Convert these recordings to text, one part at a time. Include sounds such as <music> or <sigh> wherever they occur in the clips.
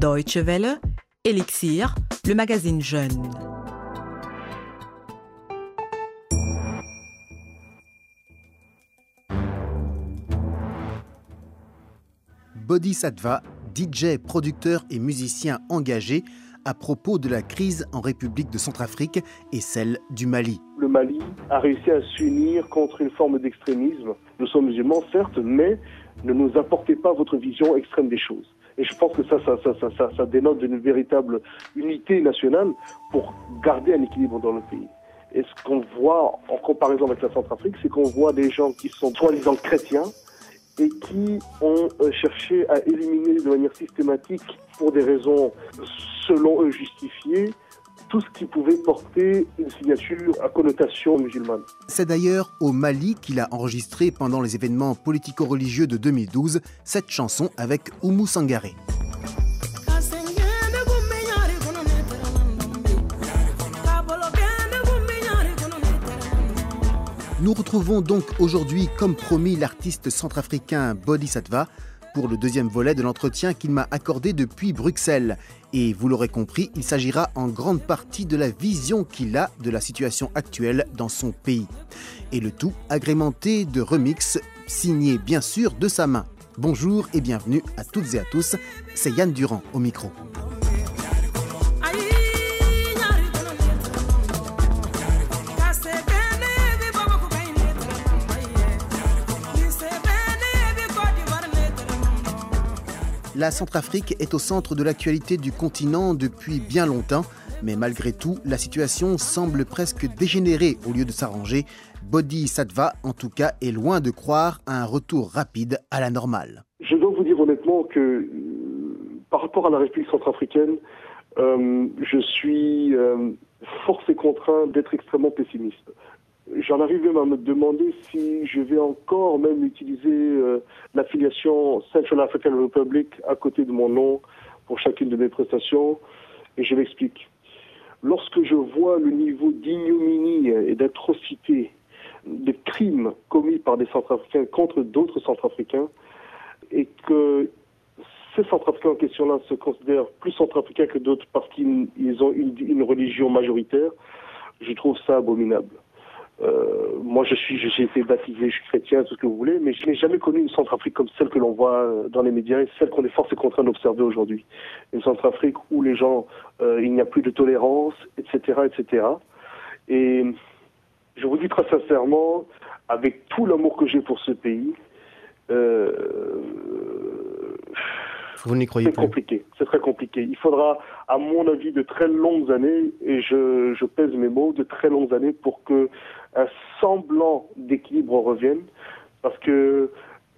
Deutsche Welle, Elixir, le magazine Jeune. Bodhisattva, DJ, producteur et musicien engagé à propos de la crise en République de Centrafrique et celle du Mali. Le Mali a réussi à s'unir contre une forme d'extrémisme. Nous sommes musulmans, certes, mais ne nous apportez pas votre vision extrême des choses. Et je pense que ça, ça, ça, ça, ça dénote d'une véritable unité nationale pour garder un équilibre dans le pays. Et ce qu'on voit en comparaison avec la Centrafrique, c'est qu'on voit des gens qui sont soi-disant chrétiens, et qui ont euh, cherché à éliminer de manière systématique, pour des raisons selon eux justifiées, tout ce qui pouvait porter une signature à connotation musulmane. C'est d'ailleurs au Mali qu'il a enregistré pendant les événements politico-religieux de 2012 cette chanson avec Oumou Sangaré. Nous retrouvons donc aujourd'hui, comme promis, l'artiste centrafricain Bodhisattva pour le deuxième volet de l'entretien qu'il m'a accordé depuis Bruxelles. Et vous l'aurez compris, il s'agira en grande partie de la vision qu'il a de la situation actuelle dans son pays. Et le tout agrémenté de remix signés bien sûr de sa main. Bonjour et bienvenue à toutes et à tous, c'est Yann Durand au micro. La Centrafrique est au centre de l'actualité du continent depuis bien longtemps, mais malgré tout, la situation semble presque dégénérer au lieu de s'arranger. Bodhisattva, en tout cas, est loin de croire à un retour rapide à la normale. Je dois vous dire honnêtement que euh, par rapport à la République centrafricaine, euh, je suis euh, forcé contraint d'être extrêmement pessimiste j'en arrive même à me demander si je vais encore même utiliser euh, l'affiliation Central African Republic à côté de mon nom pour chacune de mes prestations. Et je l'explique. Lorsque je vois le niveau d'ignominie et d'atrocité, de crimes commis par des Centrafricains contre d'autres Centrafricains, et que ces Centrafricains en question-là se considèrent plus Centrafricains que d'autres parce qu'ils ont une religion majoritaire, je trouve ça abominable. Euh, moi, je suis, j'ai été baptisé, je suis chrétien, tout ce que vous voulez, mais je n'ai jamais connu une Centrafrique comme celle que l'on voit euh, dans les médias et celle qu'on est forcé contraint d'observer aujourd'hui. Une Centrafrique où les gens, euh, il n'y a plus de tolérance, etc., etc. Et je vous dis très sincèrement, avec tout l'amour que j'ai pour ce pays, vous n'y croyez C'est compliqué, c'est très compliqué. Il faudra, à mon avis, de très longues années, et je, je pèse mes mots, de très longues années pour que un semblant d'équilibre revienne, parce que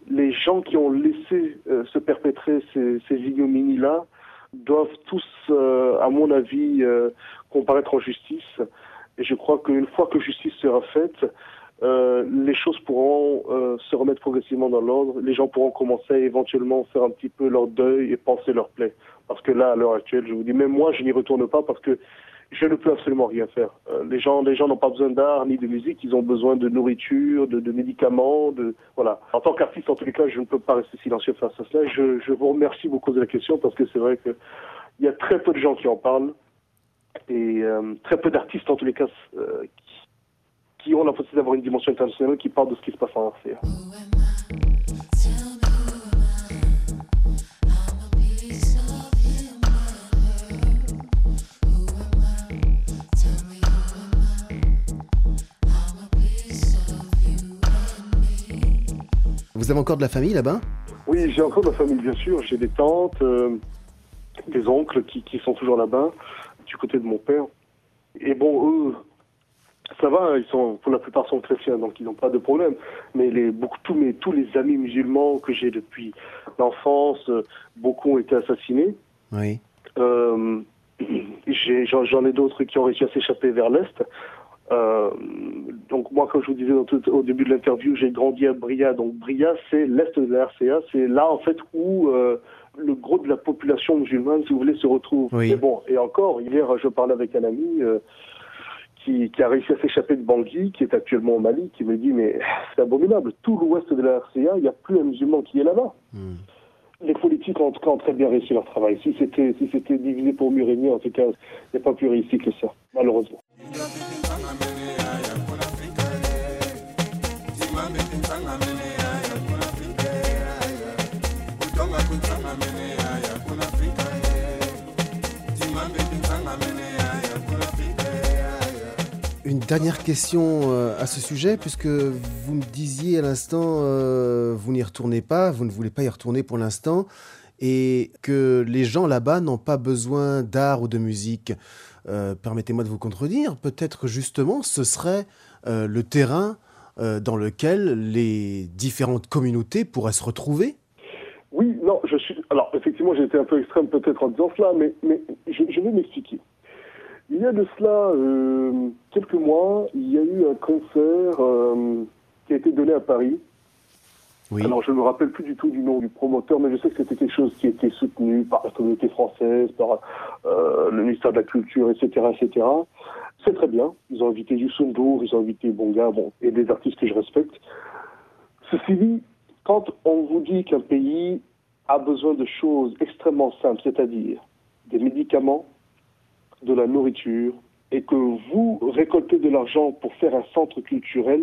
les gens qui ont laissé euh, se perpétrer ces, ces ignominies-là doivent tous, euh, à mon avis, euh, comparaître en justice. Et je crois qu'une fois que justice sera faite, euh, les choses pourront euh, se remettre progressivement dans l'ordre. Les gens pourront commencer à éventuellement faire un petit peu leur deuil et penser leur plaie. Parce que là, à l'heure actuelle, je vous dis, même moi, je n'y retourne pas parce que je ne peux absolument rien faire. Euh, les gens, les gens n'ont pas besoin d'art ni de musique, ils ont besoin de nourriture, de, médicaments, de voilà. En tant qu'artiste, en tous les cas, je ne peux pas rester silencieux face à cela. Je, vous remercie beaucoup de la question parce que c'est vrai que il y a très peu de gens qui en parlent et très peu d'artistes en tous les cas euh, qui ont la possibilité d'avoir une dimension internationale qui parle de ce qui se passe en RCA. Vous avez encore de la famille là-bas? Oui, j'ai encore de la famille, bien sûr. J'ai des tantes, euh, des oncles qui, qui sont toujours là-bas, du côté de mon père. Et bon, eux, ça va, ils sont, pour la plupart sont chrétiens, donc ils n'ont pas de problème. Mais les, beaucoup, tous, mes, tous les amis musulmans que j'ai depuis l'enfance, euh, beaucoup ont été assassinés. Oui. Euh, <clears throat> J'en ai d'autres qui ont réussi à s'échapper vers l'Est. Euh, donc moi, comme je vous disais tout- au début de l'interview, j'ai grandi à Bria. Donc Bria, c'est l'Est de la RCA. C'est là, en fait, où euh, le gros de la population musulmane, si vous voulez, se retrouve. Oui. Mais bon, et encore, hier, je parlais avec un ami euh, qui, qui a réussi à s'échapper de Bangui, qui est actuellement au Mali, qui me dit, mais c'est abominable. Tout l'ouest de la RCA, il n'y a plus un musulman qui est là-bas. Hmm. Les politiques ont en tout cas très bien réussi leur travail. Si c'était si c'était divisé pour mieux régner, en tout cas, il n'y a pas plus réussi que ça, malheureusement. Dernière question euh, à ce sujet, puisque vous me disiez à l'instant, euh, vous n'y retournez pas, vous ne voulez pas y retourner pour l'instant, et que les gens là-bas n'ont pas besoin d'art ou de musique. Euh, permettez-moi de vous contredire, peut-être justement ce serait le terrain dans lequel les différentes communautés pourraient se retrouver Oui, non, je suis. Alors, effectivement, j'ai été un peu extrême peut-être en disant cela, mais, mais je vais m'expliquer. Il y a de cela euh, quelques mois, il y a eu un concert euh, qui a été donné à Paris. Oui. Alors je ne me rappelle plus du tout du nom du promoteur, mais je sais que c'était quelque chose qui était soutenu par la communauté française, par euh, le ministère de la Culture, etc., etc. C'est très bien. Ils ont invité Youssou N'Dour, ils ont invité Bonga, bon, et des artistes que je respecte. Ceci dit, quand on vous dit qu'un pays a besoin de choses extrêmement simples, c'est-à-dire des médicaments, de la nourriture et que vous récoltez de l'argent pour faire un centre culturel,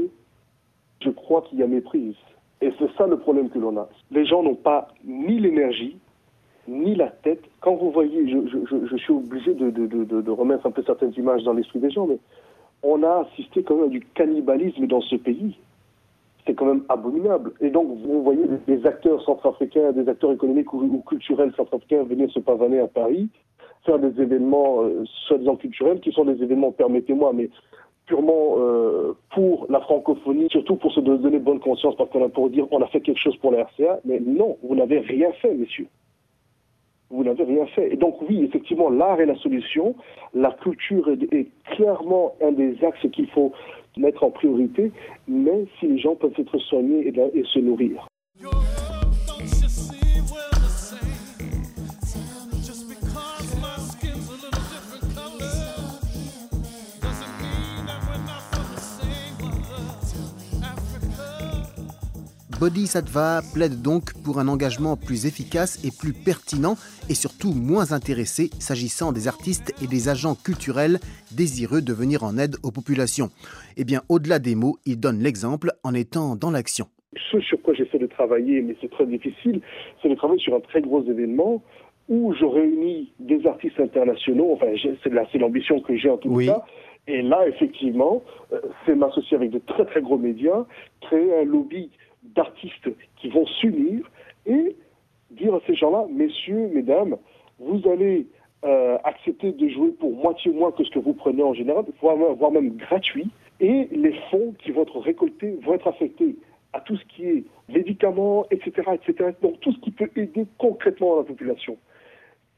je crois qu'il y a méprise. Et c'est ça le problème que l'on a. Les gens n'ont pas ni l'énergie, ni la tête. Quand vous voyez, je, suis obligé de, remettre un peu certaines images dans l'esprit des gens, mais on a assisté quand même à du cannibalisme dans ce pays. C'est quand même abominable. Et donc, vous voyez des acteurs centrafricains, des acteurs économiques ou, culturels centrafricains venir se pavaner à Paris faire des événements euh, soi-disant culturels qui sont des événements, permettez-moi, mais purement euh, pour la francophonie, surtout pour se donner bonne conscience, parce qu'on a pour dire on a fait quelque chose pour la RCA, mais non, vous n'avez rien fait, messieurs. Vous n'avez rien fait. Et donc oui, effectivement, l'art est la solution. La culture est, clairement un des axes qu'il faut mettre en priorité, mais si les gens peuvent être soignés et se nourrir. Bodhisattva plaide donc pour un engagement plus efficace et plus pertinent et surtout moins intéressé s'agissant des artistes et des agents culturels désireux de venir en aide aux populations. Eh bien, au-delà des mots, il donne l'exemple en étant dans l'action. Ce sur quoi j'essaie de travailler, mais c'est très difficile, c'est de travailler sur un très gros événement où je réunis des artistes internationaux, enfin c'est l'ambition que j'ai en tout cas, et là effectivement, euh, c'est m'associer avec de très très gros médias, créer un lobby d'artistes qui vont s'unir et dire à ces gens-là, messieurs, mesdames, vous allez euh, accepter de jouer pour moitié moins que ce que vous prenez en général, voire, même gratuit, et les fonds qui vont être récoltés vont être affectés à tout ce qui est médicaments, etc., etc. Donc tout ce qui peut aider concrètement la population,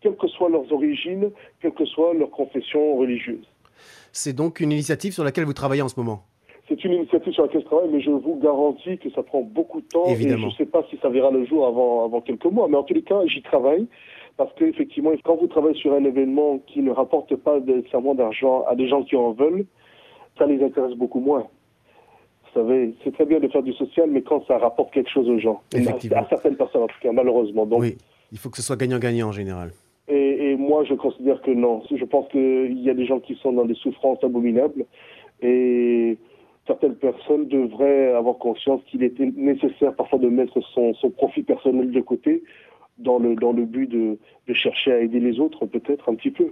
quelles que soient leurs origines, quelle que soit leur confession religieuse. C'est donc une initiative sur laquelle vous travaillez en ce moment? C'est une initiative sur laquelle je travaille, mais je vous garantis que ça prend beaucoup de temps et je ne sais pas si ça verra le jour avant, avant quelques mois. Mais en tous les cas, j'y travaille parce qu'effectivement, quand vous travaillez sur un événement qui ne rapporte pas nécessairement d'argent à des gens qui en veulent, ça les intéresse beaucoup moins. Vous savez, c'est très bien de faire du social, mais quand ça rapporte quelque chose aux gens, à certaines personnes en tout cas, malheureusement. Donc, oui, il faut que ce soit gagnant-gagnant en général. Et, et, moi, je considère que non. Je pense qu'il y a des gens qui sont dans des souffrances abominables. Et certaines personnes devraient avoir conscience qu'il était nécessaire parfois de mettre son, profit personnel de côté dans le, but de chercher à aider les autres peut-être un petit peu.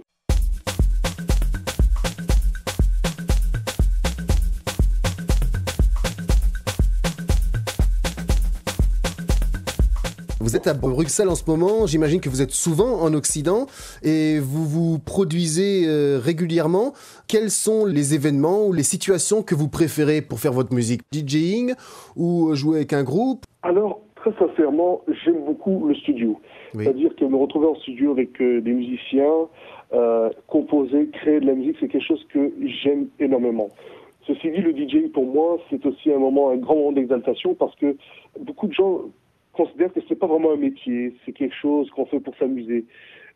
Êtes à Bruxelles en ce moment, j'imagine que vous êtes souvent en Occident et vous vous produisez euh, régulièrement. Quels sont les événements ou les situations que vous préférez pour faire votre musique? DJing ou jouer avec un groupe? Alors, très sincèrement, j'aime beaucoup le studio. C'est-à-dire que me retrouver en studio avec euh, des musiciens, euh, composer, créer de la musique, c'est quelque chose que j'aime énormément. Ceci dit, le DJing pour moi, c'est aussi un moment, un grand moment d'exaltation parce que beaucoup de gens considère que c'est pas vraiment un métier, c'est quelque chose qu'on fait pour s'amuser.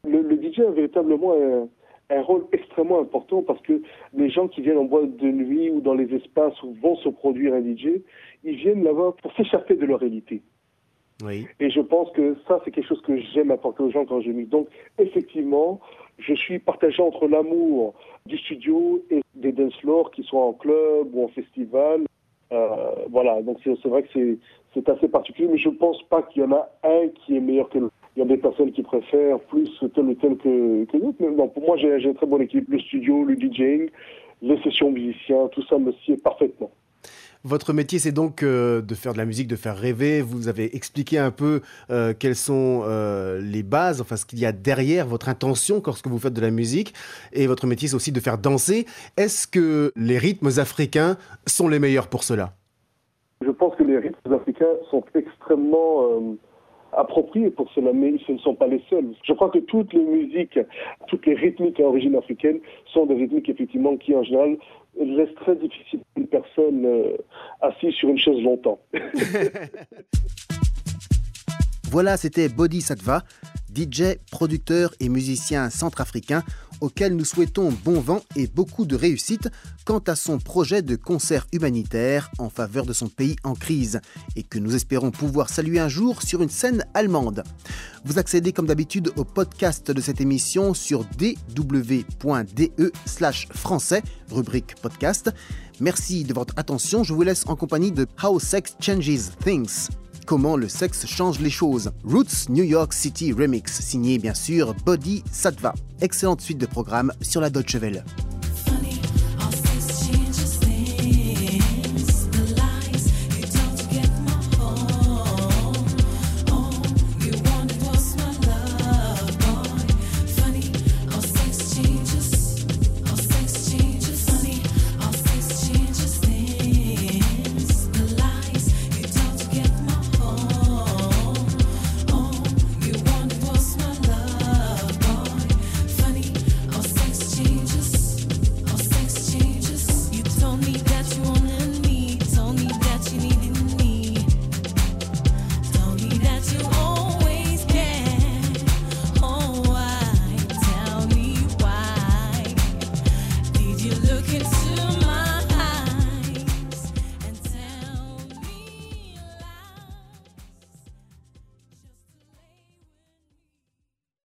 Le, DJ a véritablement un, rôle extrêmement important parce que les gens qui viennent en boîte de nuit ou dans les espaces où vont se produire un DJ, ils viennent là-bas pour s'échapper de leur réalité. Et je pense que ça, c'est quelque chose que j'aime apporter aux gens quand je mixe. Donc, effectivement, je suis partagé entre l'amour du studio et des dance floors qui sont en club ou en festival. Euh, voilà, donc c'est vrai que c'est assez particulier, mais je ne pense pas qu'il y en a un qui est meilleur que l'autre. Il y a des personnes qui préfèrent plus tel ou tel que, que l'autre, mais non, pour moi, j'ai une très bonne équipe. Le studio, le DJing, les sessions musiciens, tout ça me sied parfaitement. Votre métier, c'est donc euh, de faire de la musique, de faire rêver. Vous avez expliqué un peu euh, quelles sont euh, les bases, enfin ce qu'il y a derrière votre intention lorsque vous faites de la musique. Et votre métier, c'est aussi de faire danser. Est-ce que les rythmes africains sont les meilleurs pour cela? Je pense que les rythmes africains sont extrêmement appropriés pour cela, mais ce ne sont pas les seuls. Je crois que toutes les musiques, toutes les rythmiques à origine africaine sont des rythmiques effectivement qui en général laissent très difficile une personne assise sur une chaise longtemps. <laughs> voilà, c'était Body Satva, DJ, producteur et musicien centrafricain auquel nous souhaitons bon vent et beaucoup de réussite quant à son projet de concert humanitaire en faveur de son pays en crise et que nous espérons pouvoir saluer un jour sur une scène allemande. Vous accédez comme d'habitude au podcast de cette émission sur dw.de slash français, rubrique podcast. Merci de votre attention. Je vous laisse en compagnie de How Sex Changes Things. Comment le sexe change les choses. Roots New York City Remix, signé bien sûr Body Satva. Excellente suite de programmes sur la Deutsche Welle.